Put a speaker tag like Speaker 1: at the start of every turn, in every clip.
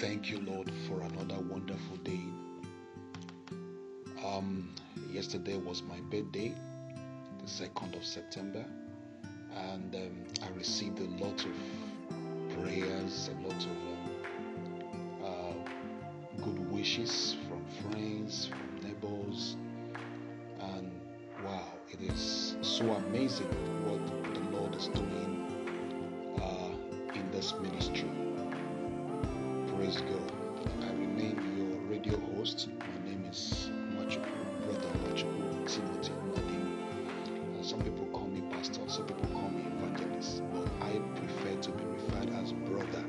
Speaker 1: Thank you, Lord, for another wonderful day. Um, yesterday was my birthday, the 2nd of September, and um, I received a lot of prayers, a lot of um, uh, good wishes from friends, from neighbors, and wow, it is so amazing what the Lord is doing uh, in this ministry. Praise God. I remain your radio host. My name is Machuku, Brother Machuku Timothy Nadim. Uh, some people call me pastor, some people call me evangelist, but I prefer to be referred as brother,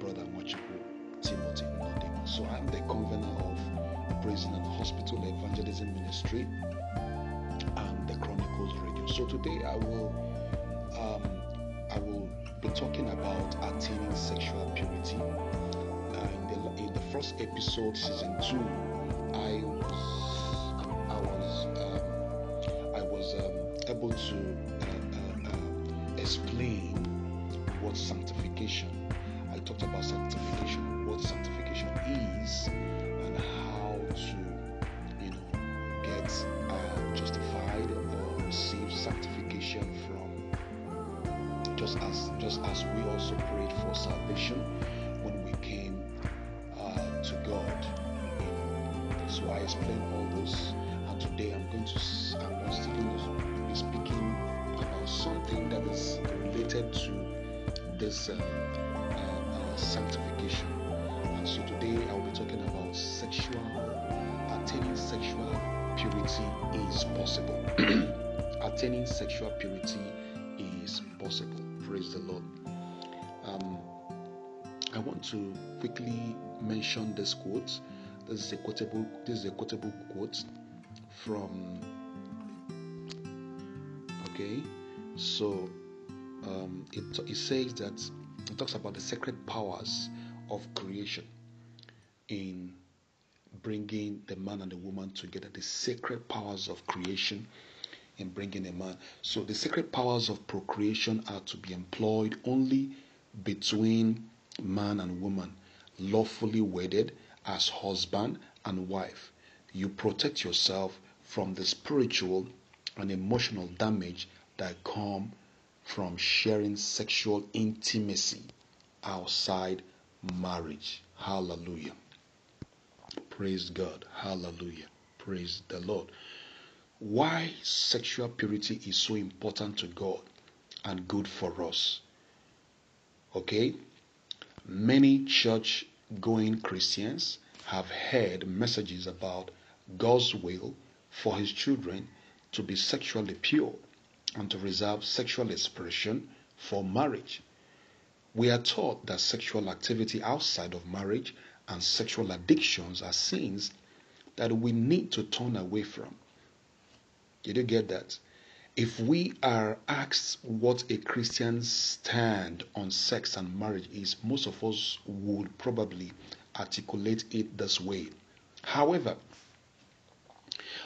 Speaker 1: Brother Machuku Timothy Nadim. So I'm the convener of Prison and Hospital Evangelism Ministry and the Chronicles Radio. So today I will um, I will be talking about attaining sexual purity first episode, season two, I attaining sexual purity is possible. Praise the Lord. Um, I want to quickly mention this quote. This is a quotable. This is a quotable quote from. Okay, so um, it it says that it talks about the sacred powers of creation in bringing the man and the woman together. The sacred powers of creation in bringing a man. So the sacred powers of procreation are to be employed only between man and woman, lawfully wedded as husband and wife. You protect yourself from the spiritual and emotional damage that come from sharing sexual intimacy outside marriage. Hallelujah. Praise God. Hallelujah. Praise the Lord. Why sexual purity is so important to God and good for us. Okay? Many church going Christians have heard messages about God's will for his children to be sexually pure and to reserve sexual expression for marriage. We are taught that sexual activity outside of marriage and sexual addictions are sins that we need to turn away from. Did you get that? If we are asked what a Christian's stand on sex and marriage is, most of us would probably articulate it this way. However,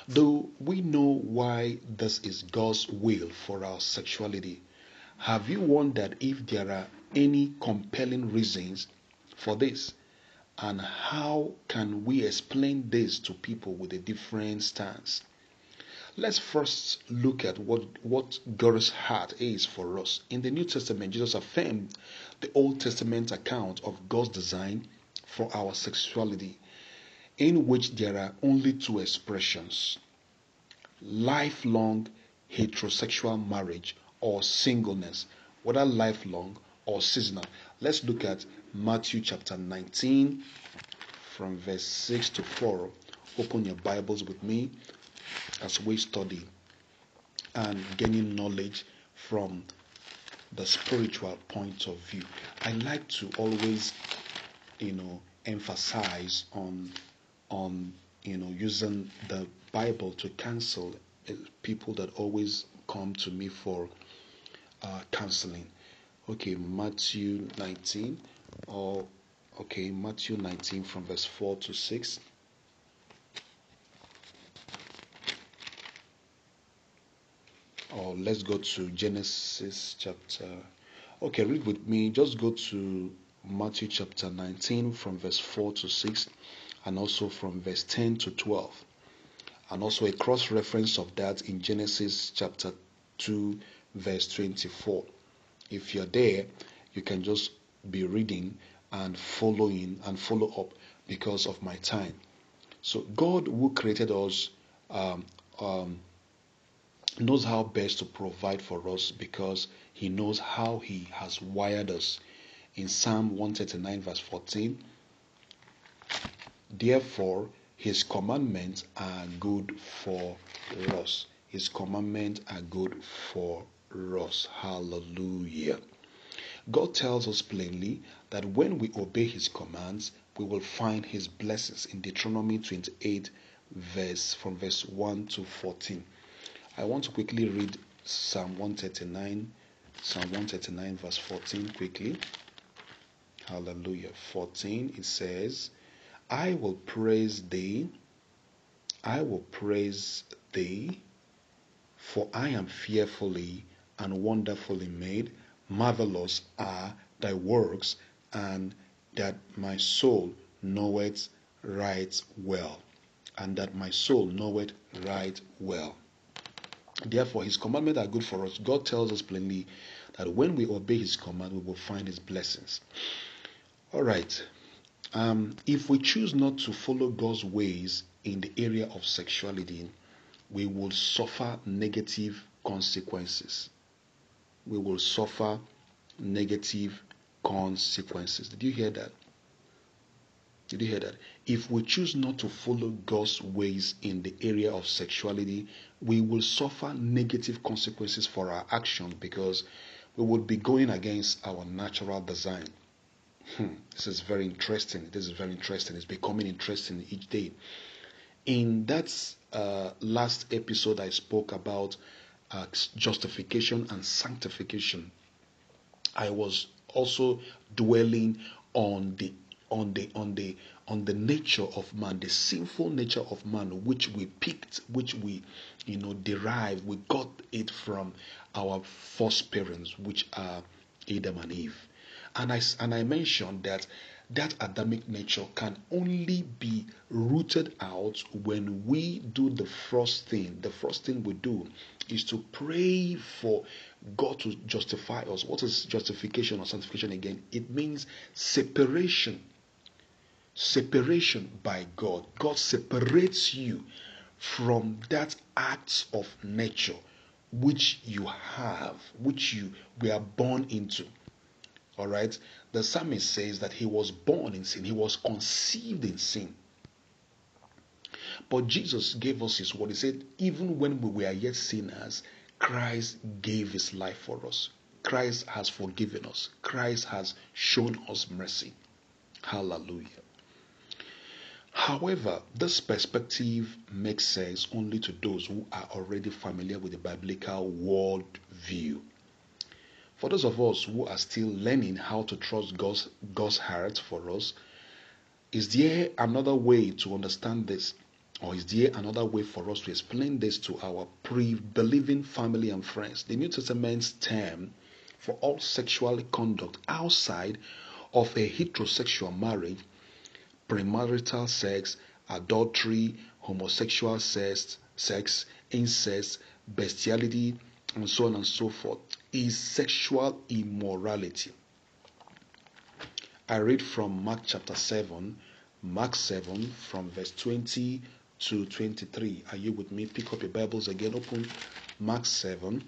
Speaker 1: though we know why this is God's will for our sexuality, have you wondered if there are any compelling reasons for this? And how can we explain this to people with a different stance? Let's first look at what, what God's heart is for us. In the New Testament, Jesus affirmed the Old Testament account of God's design for our sexuality, in which there are only two expressions lifelong heterosexual marriage or singleness, whether lifelong or seasonal. Let's look at Matthew chapter 19 from verse 6 to 4. Open your Bibles with me as we study and gaining knowledge from the spiritual point of view. I like to always, you know, emphasize on on you know using the Bible to counsel uh, people that always come to me for uh, counseling. Okay, Matthew 19, or okay, Matthew 19 from verse 4 to 6. Or let's go to Genesis chapter. Okay, read with me. Just go to Matthew chapter 19 from verse 4 to 6 and also from verse 10 to 12. And also a cross reference of that in Genesis chapter 2 verse 24. If you're there, you can just be reading and following and follow up because of my time. So God who created us um, um, knows how best to provide for us because he knows how he has wired us. In Psalm 139 verse 14, therefore his commandments are good for us. His commandments are good for us. Hallelujah. God tells us plainly that when we obey his commands, we will find his blessings in Deuteronomy 28 verse from verse 1 to 14. I want to quickly read Psalm 139, Psalm 139 verse 14 quickly. Hallelujah. 14 it says, I will praise thee, I will praise thee, for I am fearfully and wonderfully made. Marvelous are thy works, and that my soul knoweth right well. And that my soul knoweth right well. Therefore, his commandments are good for us. God tells us plainly that when we obey his command, we will find his blessings. All right. Um, if we choose not to follow God's ways in the area of sexuality, we will suffer negative consequences we will suffer negative consequences. Did you hear that? Did you hear that? If we choose not to follow God's ways in the area of sexuality, we will suffer negative consequences for our actions because we would be going against our natural design. Hmm, this is very interesting. This is very interesting. It's becoming interesting each day. In that uh, last episode, I spoke about uh, justification and sanctification. I was also dwelling on the on the on the on the nature of man, the sinful nature of man, which we picked, which we you know derived, we got it from our first parents, which are Adam and Eve. And I and I mentioned that that Adamic nature can only be rooted out when we do the first thing. The first thing we do is to pray for God to justify us. What is justification or sanctification again? It means separation. Separation by God. God separates you from that act of nature which you have, which you were born into. All right. The psalmist says that he was born in sin, he was conceived in sin. But Jesus gave us his word. He said, even when we were yet sinners, Christ gave his life for us. Christ has forgiven us. Christ has shown us mercy. Hallelujah. However, this perspective makes sense only to those who are already familiar with the biblical world view. For those of us who are still learning how to trust God's, God's heart for us, is there another way to understand this? Or is there another way for us to explain this to our pre believing family and friends? The New Testament's term for all sexual conduct outside of a heterosexual marriage, premarital sex, adultery, homosexual sex, sex, incest, bestiality, and so on and so forth, is sexual immorality. I read from Mark chapter 7, Mark 7 from verse 20 to 23. Are you with me? Pick up your Bibles again. Open Mark 7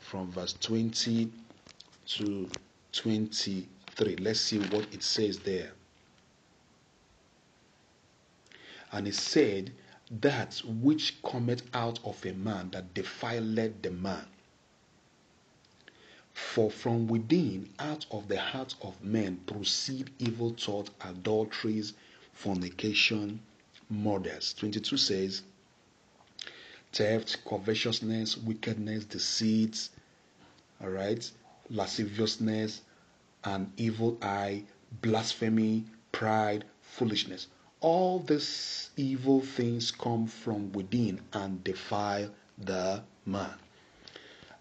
Speaker 1: from verse 20 to 23. Let's see what it says there. And he said, That which cometh out of a man that defileth the man. For from within, out of the heart of men, proceed evil thoughts, adulteries, fornication, murders. 22 says, theft, covetousness, wickedness, deceit, all right, lasciviousness, an evil eye, blasphemy, pride, foolishness. All these evil things come from within and defile the man.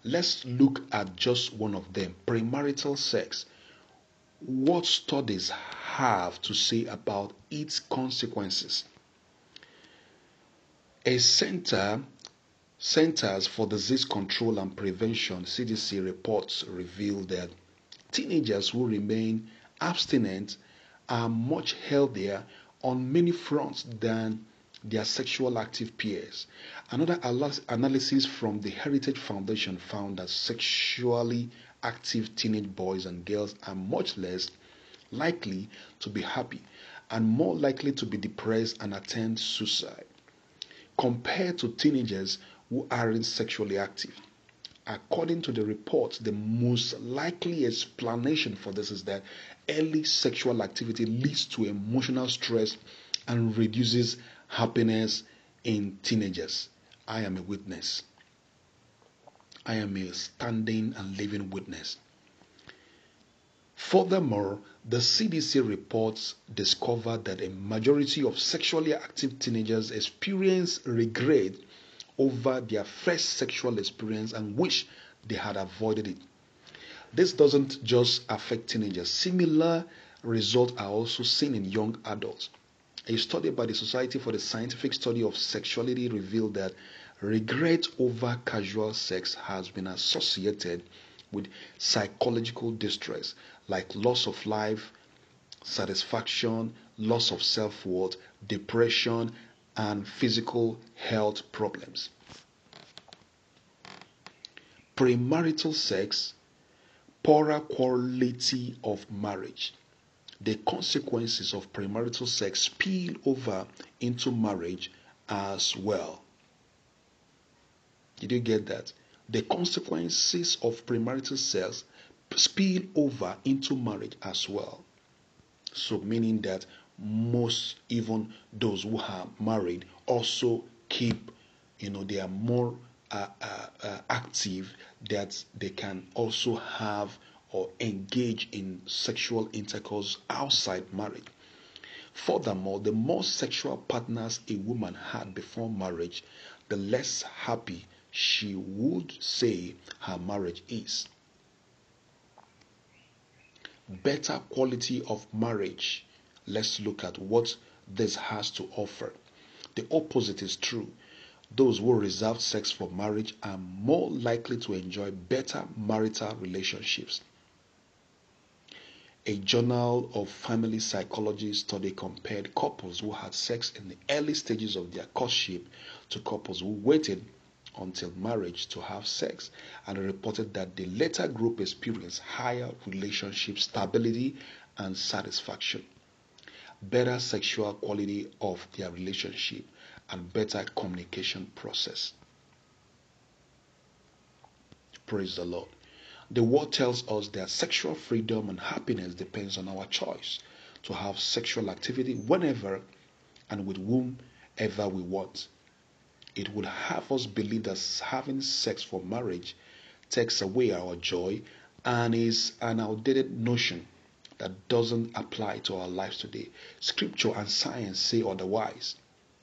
Speaker 1: Let's look at just one of them premarital sex. what studies have to say about its consequences. A center Centers for Disease Control and Prevention CDC reports reveal that teenagers who remain abstinent are much healthier on many fronts than their sexual active peers. Another analysis from the Heritage Foundation found that sexually active teenage boys and girls are much less likely to be happy and more likely to be depressed and attempt suicide compared to teenagers who aren't sexually active. According to the report, the most likely explanation for this is that early sexual activity leads to emotional stress and reduces happiness in teenagers. I am a witness. I am a standing and living witness. Furthermore, the CDC reports discovered that a majority of sexually active teenagers experience regret over their first sexual experience and wish they had avoided it. This doesn't just affect teenagers. Similar results are also seen in young adults. A study by the Society for the Scientific Study of Sexuality revealed that regret over casual sex has been associated with psychological distress like loss of life, satisfaction, loss of self worth, depression, and physical health problems. Premarital sex, poorer quality of marriage. The consequences of premarital sex spill over into marriage as well. Did you get that? The consequences of premarital sex spill over into marriage as well. So, meaning that most even those who are married also keep you know they are more uh, uh, uh, active that they can also have or engage in sexual intercourse outside marriage. Furthermore the more sexual partners a woman had before marriage the less happy she would say her marriage is. Better quality of marriage let's look at what this has to offer. The opposite is true. Those who reserve sex for marriage are more likely to enjoy better marital relationships. A Journal of Family Psychology study compared couples who had sex in the early stages of their courtship to couples who waited until marriage to have sex and reported that the latter group experienced higher relationship stability and satisfaction better sexual quality of their relationship, and better communication process. Praise the Lord. The word tells us that sexual freedom and happiness depends on our choice to have sexual activity whenever and with whomever we want. It would have us believe that having sex for marriage takes away our joy and is an outdated notion that doesn't apply to our lives today. Scripture and science say otherwise.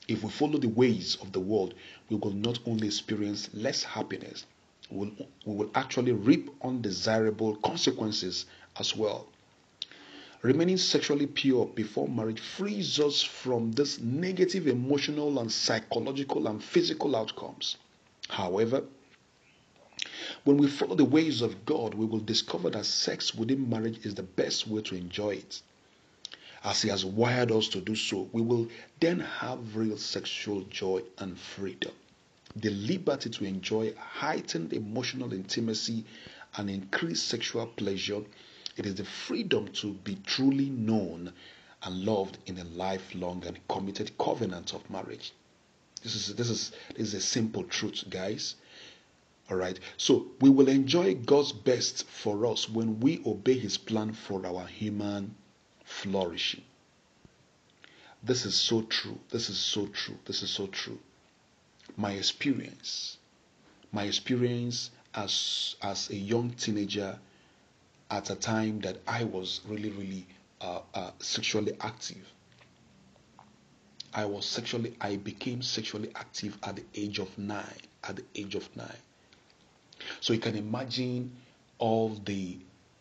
Speaker 1: If we follow the ways of the world, we will not only experience less happiness, we will, we will actually reap undesirable consequences as well. Remaining sexually pure before marriage frees us from these negative emotional and psychological and physical outcomes. However, when we follow the ways of God, we will discover that sex within marriage is the best way to enjoy it. As He has wired us to do so, we will then have real sexual joy and freedom. The liberty to enjoy heightened emotional intimacy and increased sexual pleasure. It is the freedom to be truly known and loved in a lifelong and committed covenant of marriage. This is this is this is a simple truth, guys. All right. So we will enjoy God's best for us when we obey His plan for our human flourishing. This is so true. This is so true. This is so true. My experience, my experience as as a young teenager, at a time that I was really, really uh, uh, sexually active. I was sexually, I became sexually active at the age of nine. At the age of nine. So you can imagine all the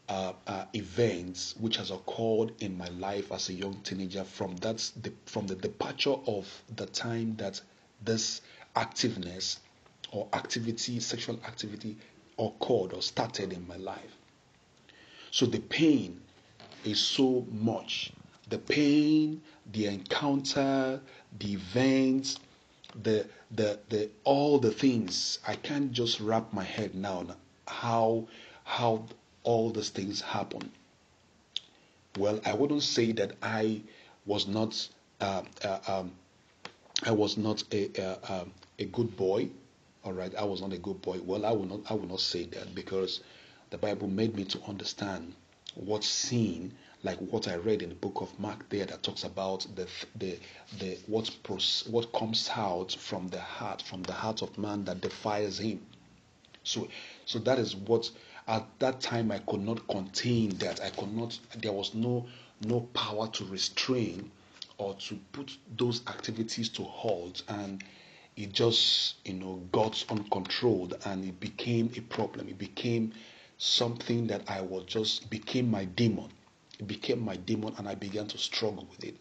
Speaker 1: uh, uh, events which has occurred in my life as a young teenager from that the, from the departure of the time that this activeness or activity sexual activity occurred or started in my life. So the pain is so much. The pain the encounter the events the the the all the things. I can't just wrap my head now how how all these things happen. Well i wouldn't say that i was not uh, uh, um, i was not a, uh, um, a good boy all right i was not a good boy. Well i will not i will not say that because the bible made me to understand what sin like what I read in the book of Mark there that talks about the the the what pros, what comes out from the heart from the heart of man that defiles him. So so that is what at that time I could not contain that. I could not there was no no power to restrain or to put those activities to halt. And it just you know got uncontrolled and it became a problem. It became something that I was just became my demon it became my demon and I began to struggle with it.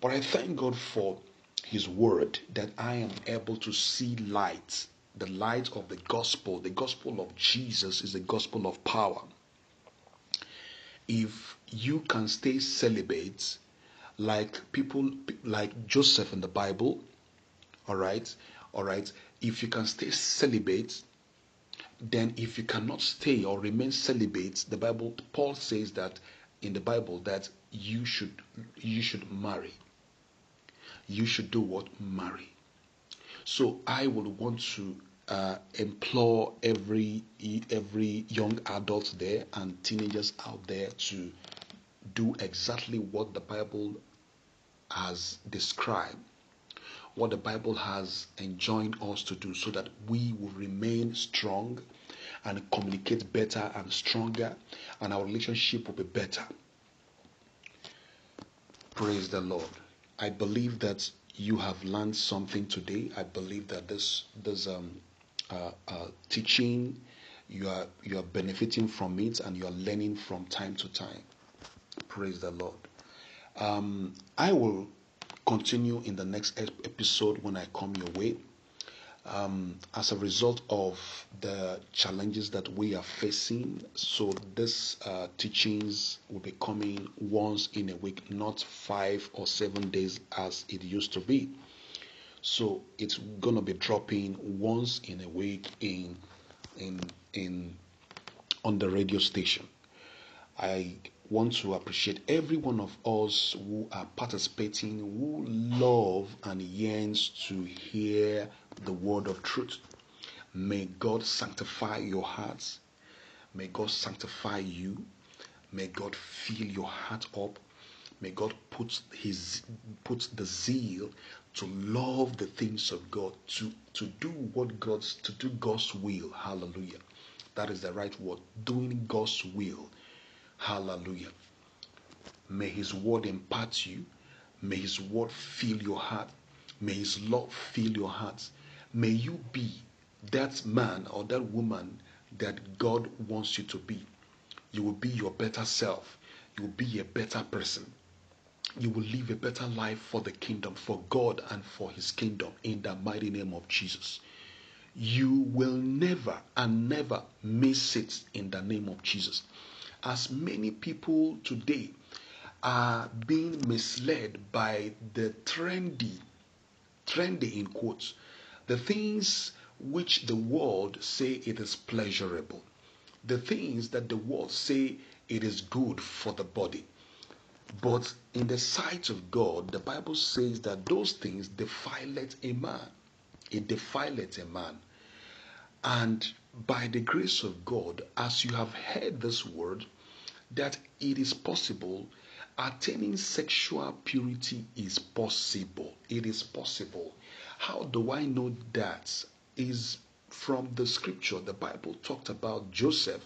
Speaker 1: But I thank God for His word that I am able to see light, the light of the gospel. The gospel of Jesus is the gospel of power. If you can stay celibate, like people like Joseph in the Bible, all right, all right, if you can stay celibate, then if you cannot stay or remain celibate, the Bible, Paul says that in the Bible that you should you should marry. You should do what? Marry. So I would want to uh, implore every every young adult there and teenagers out there to do exactly what the Bible has described, what the Bible has enjoined us to do, so that we will remain strong and communicate better and stronger, and our relationship will be better. Praise the Lord. I believe that you have learned something today. I believe that this this um, uh, uh, teaching you are you are benefiting from it and you are learning from time to time. Praise the Lord. Um, I will continue in the next episode when I come your way um, as a result of the challenges that we are facing. So, these uh, teachings will be coming once in a week, not five or seven days as it used to be. So, it's going to be dropping once in a week in in in on the radio station. I want to appreciate every one of us who are participating, who love and yearns to hear the word of truth. May God sanctify your hearts. May God sanctify you. May God fill your heart up. May God put his put the zeal to love the things of God, to, to do what God's to do God's will. Hallelujah. That is the right word. Doing God's will. Hallelujah. May his word impart you. May his word fill your heart. May his love fill your hearts. May you be that man or that woman that God wants you to be. You will be your better self. You will be a better person. You will live a better life for the kingdom, for God and for his kingdom in the mighty name of Jesus. You will never and never miss it in the name of Jesus. As many people today are being misled by the trendy, trendy in quotes, the things which the world say it is pleasurable, the things that the world say it is good for the body. But in the sight of God, the Bible says that those things defileth a man. It defileth a man. And by the grace of God, as you have heard this word, that it is possible, attaining sexual purity is possible. It is possible. How do I know that? Is from the scripture. The Bible talked about Joseph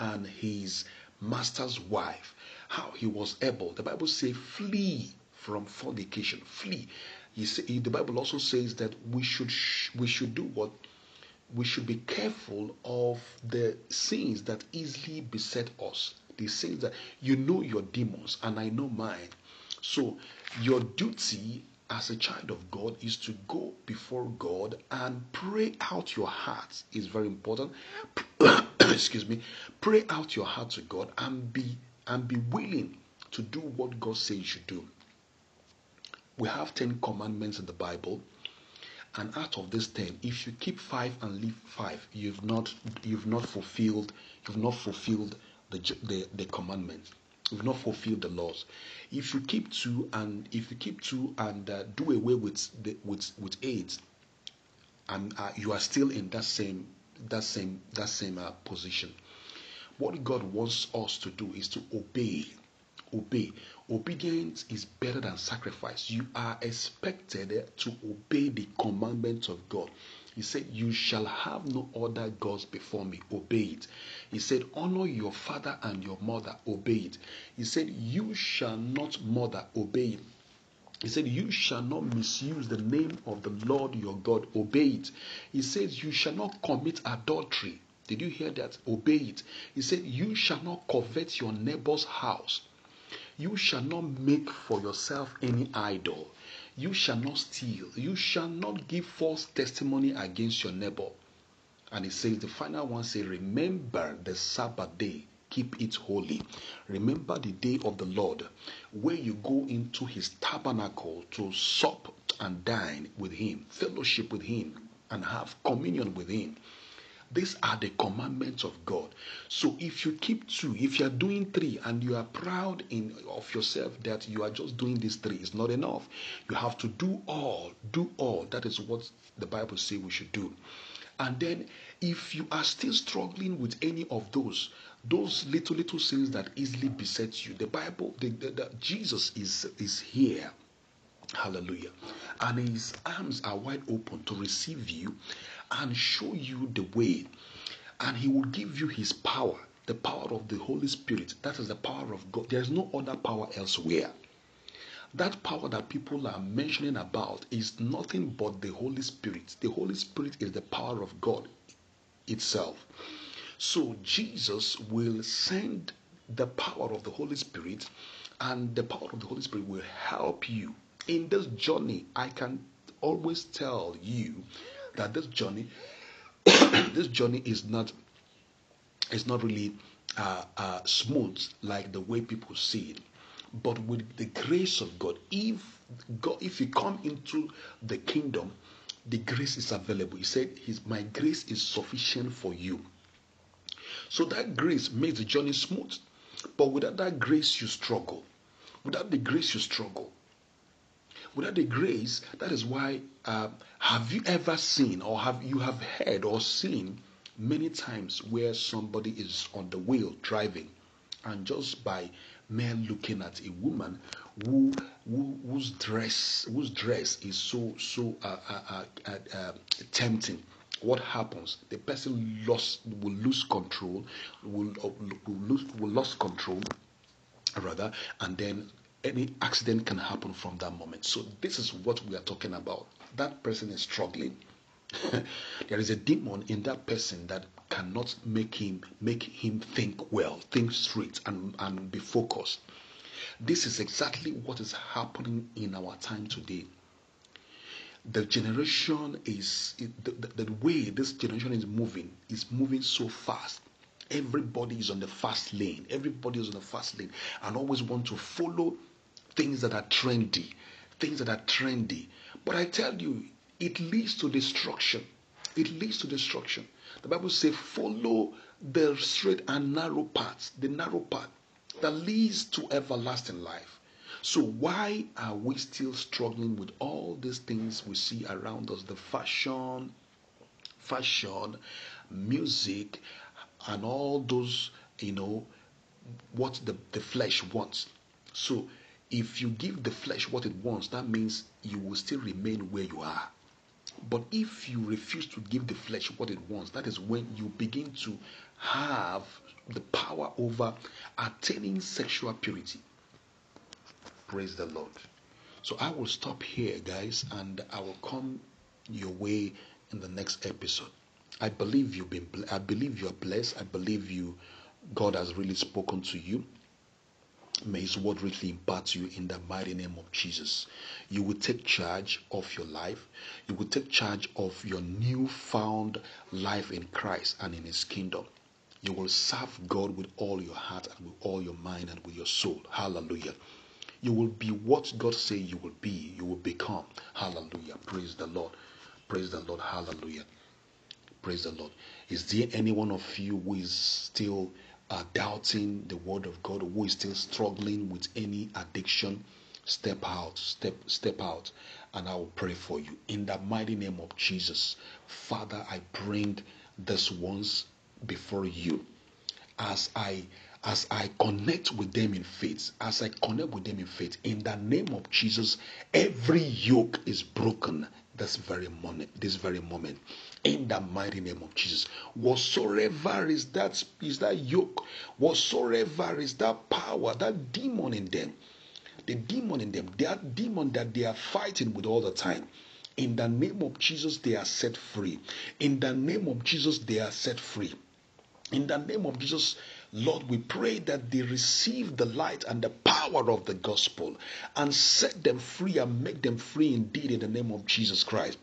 Speaker 1: and his master's wife, how he was able. The Bible says, flee from fornication. Flee. Say, the Bible also says that we should we should do what we should be careful of the sins that easily beset us. The sins that you know your demons and I know mine. So your duty as a child of God is to go before God and pray out your heart is very important. Excuse me. Pray out your heart to God and be and be willing to do what God says you should do. We have 10 commandments in the Bible. And out of these 10, if you keep 5 and leave 5, you've not you've not fulfilled you've not fulfilled the the, the commandments. You've not fulfilled the laws. If you keep two and if you keep two and uh, do away with the, with with AIDS, and uh, you are still in that same that same that same uh, position. What God wants us to do is to obey obey. Obedience is better than sacrifice. You are expected to obey the commandments of God. He said, You shall have no other gods before me. Obey it. He said, Honor your father and your mother. Obey it. He said, You shall not murder. Obey it. He said, You shall not misuse the name of the Lord your God. Obey it. He says, You shall not commit adultery. Did you hear that? Obey it. He said, You shall not covet your neighbor's house. You shall not make for yourself any idol. You shall not steal. You shall not give false testimony against your neighbor. And it says, the final one says, Remember the Sabbath day, keep it holy. Remember the day of the Lord, where you go into his tabernacle to sup and dine with him, fellowship with him, and have communion with him. These are the commandments of God. So if you keep two, if you are doing three and you are proud in of yourself that you are just doing these three, it's not enough. You have to do all, do all. That is what the Bible says we should do. And then if you are still struggling with any of those, those little little sins that easily beset you, the Bible, the, the, the, Jesus is is here. Hallelujah. And his arms are wide open to receive you and show you the way. And He will give you His power, the power of the Holy Spirit. That is the power of God. There is no other power elsewhere. That power that people are mentioning about is nothing but the Holy Spirit. The Holy Spirit is the power of God itself. So Jesus will send the power of the Holy Spirit, and the power of the Holy Spirit will help you in this journey. I can always tell you that this journey, this journey is not, is not really uh, uh, smooth like the way people see it. But with the grace of God, if God, if you come into the kingdom, the grace is available. He said, His my grace is sufficient for you. So that grace makes the journey smooth. But without that grace, you struggle. Without the grace, you struggle. Without the grace, that is why uh, have you ever seen or have you have heard or seen many times where somebody is on the wheel driving and just by mere looking at a woman who, who whose dress whose dress is so so uh, uh, uh, uh, uh tempting? What happens? The person lost will lose control will, will lose will lose control rather and then any accident can happen from that moment. So this is what we are talking about. That person is struggling. there is a demon in that person that cannot make him make him think well, think straight, and, and be focused. This is exactly what is happening in our time today. The generation is the, the, the way this generation is moving is moving so fast everybody is on the fast lane everybody is on the fast lane and always want to follow things that are trendy, things that are trendy. But I tell you, it leads to destruction. It leads to destruction. The Bible says, follow the straight and narrow path, the narrow path that leads to everlasting life. So, why are we still struggling with all these things we see around us? The fashion, fashion, music, and all those, you know, what the, the flesh wants. So, if you give the flesh what it wants, that means you will still remain where you are. But if you refuse to give the flesh what it wants, that is when you begin to have the power over attaining sexual purity. Praise the Lord. So I will stop here, guys, and I will come your way in the next episode. I believe you've been. I believe you are blessed. I believe you. God has really spoken to you. May His word richly impart you in the mighty name of Jesus. You will take charge of your life. You will take charge of your newfound life in Christ and in His kingdom. You will serve God with all your heart and with all your mind and with your soul. Hallelujah. You will be what God say you will be. You will become. Hallelujah. Praise the Lord. Praise the Lord. Hallelujah. Praise the Lord. Is there any one of you who is still uh, doubting the word of God, who is still struggling with any addiction? Step out, step, step out, and I will pray for you. In the mighty name of Jesus, Father, I bring this ones before you as I as I connect with them in faith, as I connect with them in faith, in the name of Jesus, every yoke is broken this very moment, this very moment. In the mighty name of Jesus. Whatsoever is that is that yoke, whatsoever is that power, that demon in them, the demon in them, that demon that they are fighting with all the time. In the name of Jesus, they are set free. In the name of Jesus, they are set free. In the name of Jesus, Lord, we pray that they receive the light and the power of the gospel and set them free and make them free indeed in the name of Jesus Christ.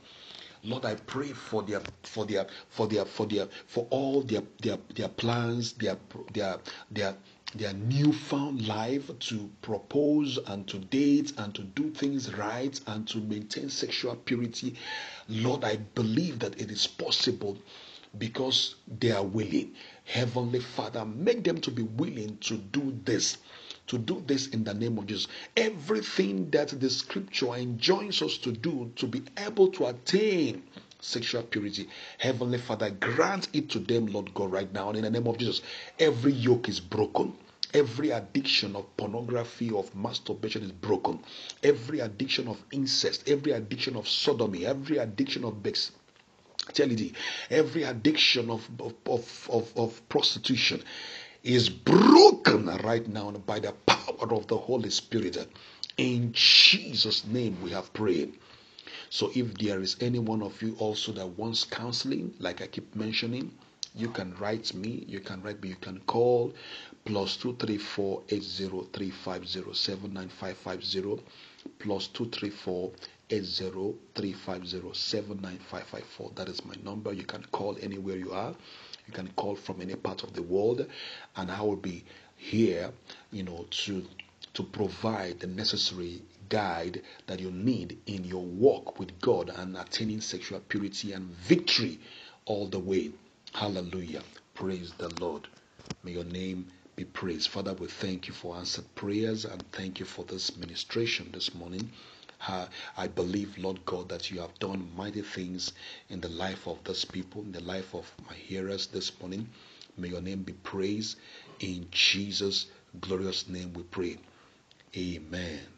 Speaker 1: Lord, I pray for their for their for their for their for all their their their plans, their their their their newfound life to propose and to date and to do things right and to maintain sexual purity. Lord, I believe that it is possible because they are willing. Heavenly Father, make them to be willing to do this. To do this in the name of Jesus. Everything that the scripture enjoins us to do to be able to attain sexual purity. Heavenly Father, grant it to them, Lord God, right now. in the name of Jesus, every yoke is broken. Every addiction of pornography, of masturbation is broken. Every addiction of incest, every addiction of sodomy, every addiction of bestiality, every addiction of, of, of, of, of prostitution is broken right now by the power of the Holy Spirit. In Jesus' name we have prayed. So if there is any one of you also that wants counseling, like I keep mentioning, you can write me, you can write me, you can call plus two three four eight zero three five zero seven nine five five zero plus two three four eight zero three five zero seven nine five five four. That is my number. You can call anywhere you are. You can call from any part of the world, and I will be here, you know, to to provide the necessary guide that you need in your walk with God and attaining sexual purity and victory all the way. Hallelujah. Praise the Lord. May your name be praised. Father, we thank you for answered prayers and thank you for this ministration this morning. Uh, I believe, Lord God, that you have done mighty things in the life of these people, in the life of my hearers this morning. May your name be praised. In Jesus' glorious name we pray. Amen.